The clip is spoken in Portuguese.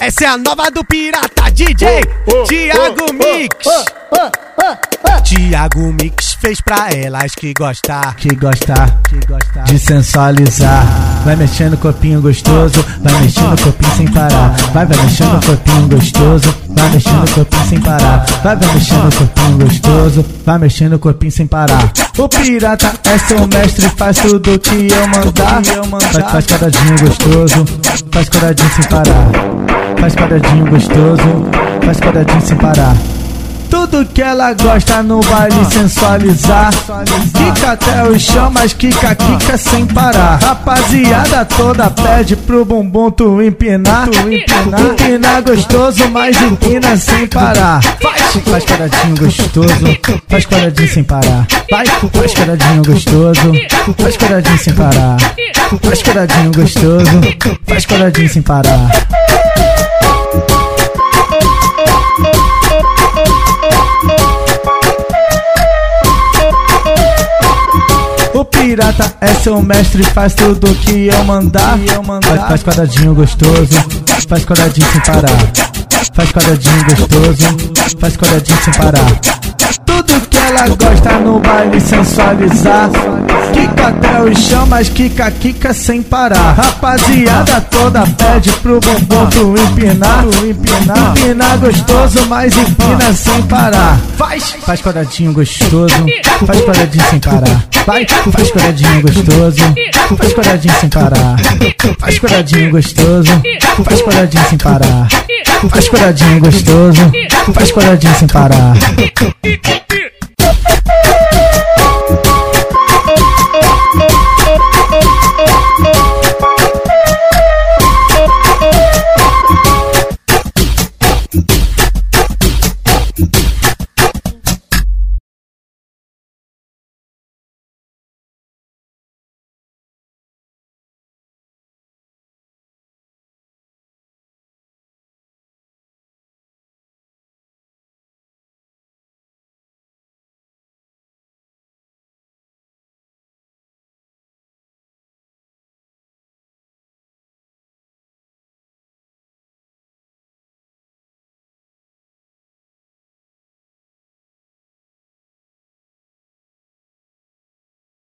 Essa é a nova do pirata DJ Thiago Mix. Thiago Mix fez pra elas que gostar, que gostar, que gostar de sensualizar. Vai mexendo o corpinho gostoso, vai mexendo o corpinho sem parar. Vai, vai mexendo o corpinho gostoso, vai mexendo o corpinho sem parar. Vai, vai mexendo o corpinho gostoso, vai mexendo o corpinho sem parar. O pirata é seu mestre, faz tudo que eu mandar. Faz, faz quadradinho gostoso, faz quadradinho sem parar. Faz quadradinho gostoso, faz quadradinho sem parar. Tudo que ela gosta no baile sensualizar. Kika até o chão, mas kika, kika sem parar. Rapaziada toda pede pro bumbum tu empinar. Tu empinar, empinar gostoso, mas empina sem parar. Faz, faz quadradinho gostoso, faz quadradinho sem parar. Vai, faz quadradinho gostoso, faz quadradinho sem parar. Faz quadradinho gostoso, faz quadradinho sem parar. Pirata é seu mestre, faz tudo que eu mandar. Faz, faz quadradinho gostoso, faz quadradinho sem parar. Faz quadradinho gostoso, faz quadradinho sem parar. Tudo que ela gosta no baile sensualizar. Kika até o chão, mas kika, kika sem parar. Rapaziada toda pede pro bumbum tu empinar. Empinar, empinar gostoso, mas empina sem parar. Faz, faz quadradinho gostoso, faz quadradinho sem parar. Vai, faz quadradinho gostoso, faz quadradinho sem parar. Faz quadradinho gostoso, faz quadradinho sem parar. Faz quadradinho gostoso, faz quadradinho sem parar.